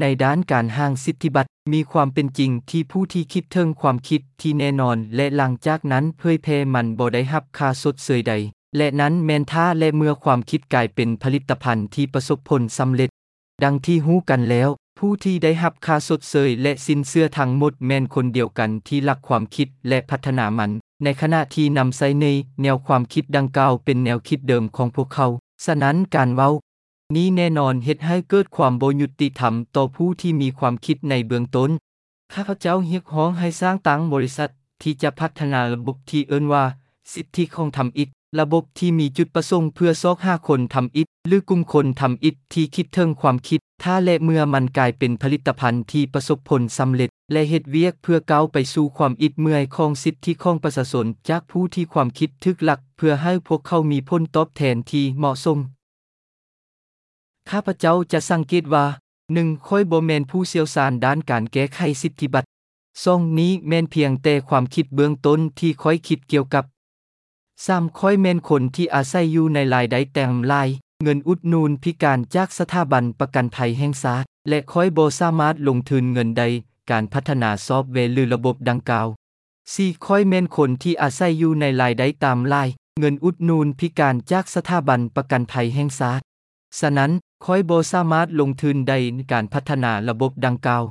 ในด้านการห้างสิทธิบัตรมีความเป็นจริงที่ผู้ที่คิดเทิงความคิดที่แน่นอนและหลังจากนั้นเผยแพร่มันบ่ได้รับค่าสดเสยใด และนั้นแมนท่าและเมื่อความคิดกลายเป็นผลิตภัณฑ์ที่ประสบผลสำเร็จ ดังที่ฮู้กันแล้ว ผู้ที่ได้รับค่าสดเสยและสินเชื่อทั้งหมดแมนคนเดียวกันที่รักความคิดและพัฒนามัน ในขณะที่นำใส่ในแนวความคิดดังกล่าวเป็นแนวคิดเดิมของพวกเขา ฉะนั้นการเว้า นี้แน่นอนเฮ็ดให้เกิดความบ่ยุติธรรมต่อผู้ที่มีความคิดในเบื้องต้น ข้าพเจ้าเรียกร้องให้สร้างตั้งบริษัทที่จะพัฒนาระบบที่เอิ้นว่า สิทธิของทำอิฐระบบที่มีจุดประสงค์เพื่อซอกห้าคนทำอิฐหรือกลุ่มคนทำอิฐที่คิดเทิงความคิด ถ้าและเมื่อมันกลายเป็นผลิตภัณฑ์ที่ประสบผลสำเร็จ และเฮ็ดเวียกเพื่อก้าวไปสู่ความอิดเมื่อยของสิทธิของประชาชนจากผู้ที่ความคิดทึกหลัก เพื่อให้พวกเขามีผลตอบแทนที่เหมาะสม ข้าพเจ้าจะสังเกตว่า 1. ค่อยบ่แมนผู้เชี่ยวชาญด้านการแก้ไขสิทธิบัตรสองนี้แมนเพียงแต่ความคิดเบื้องต้นที่ค่อยคิดเกี่ยวกับ 3. ค่อยแมนคนที่อาศัยอยู่ในรายได้แต่มลาย เงินอุดหนูนพิการจากสถาบันประกันภัยแห่งชาติและค่อยบ่สามารถลงทุนเงินใด การพัฒนาซอฟต์แวร์หรือระบบดังกล่าว 4. ค่อยแมนคนที่อาศัยอยู่ในรายได้ตามลาย เงินอุดหนูนพิการจากสถาบันประกันภัยแห่งชาติฉะนั้น คอยบสามารถลงทุนใดในการพัฒนาระบบดังกล่าว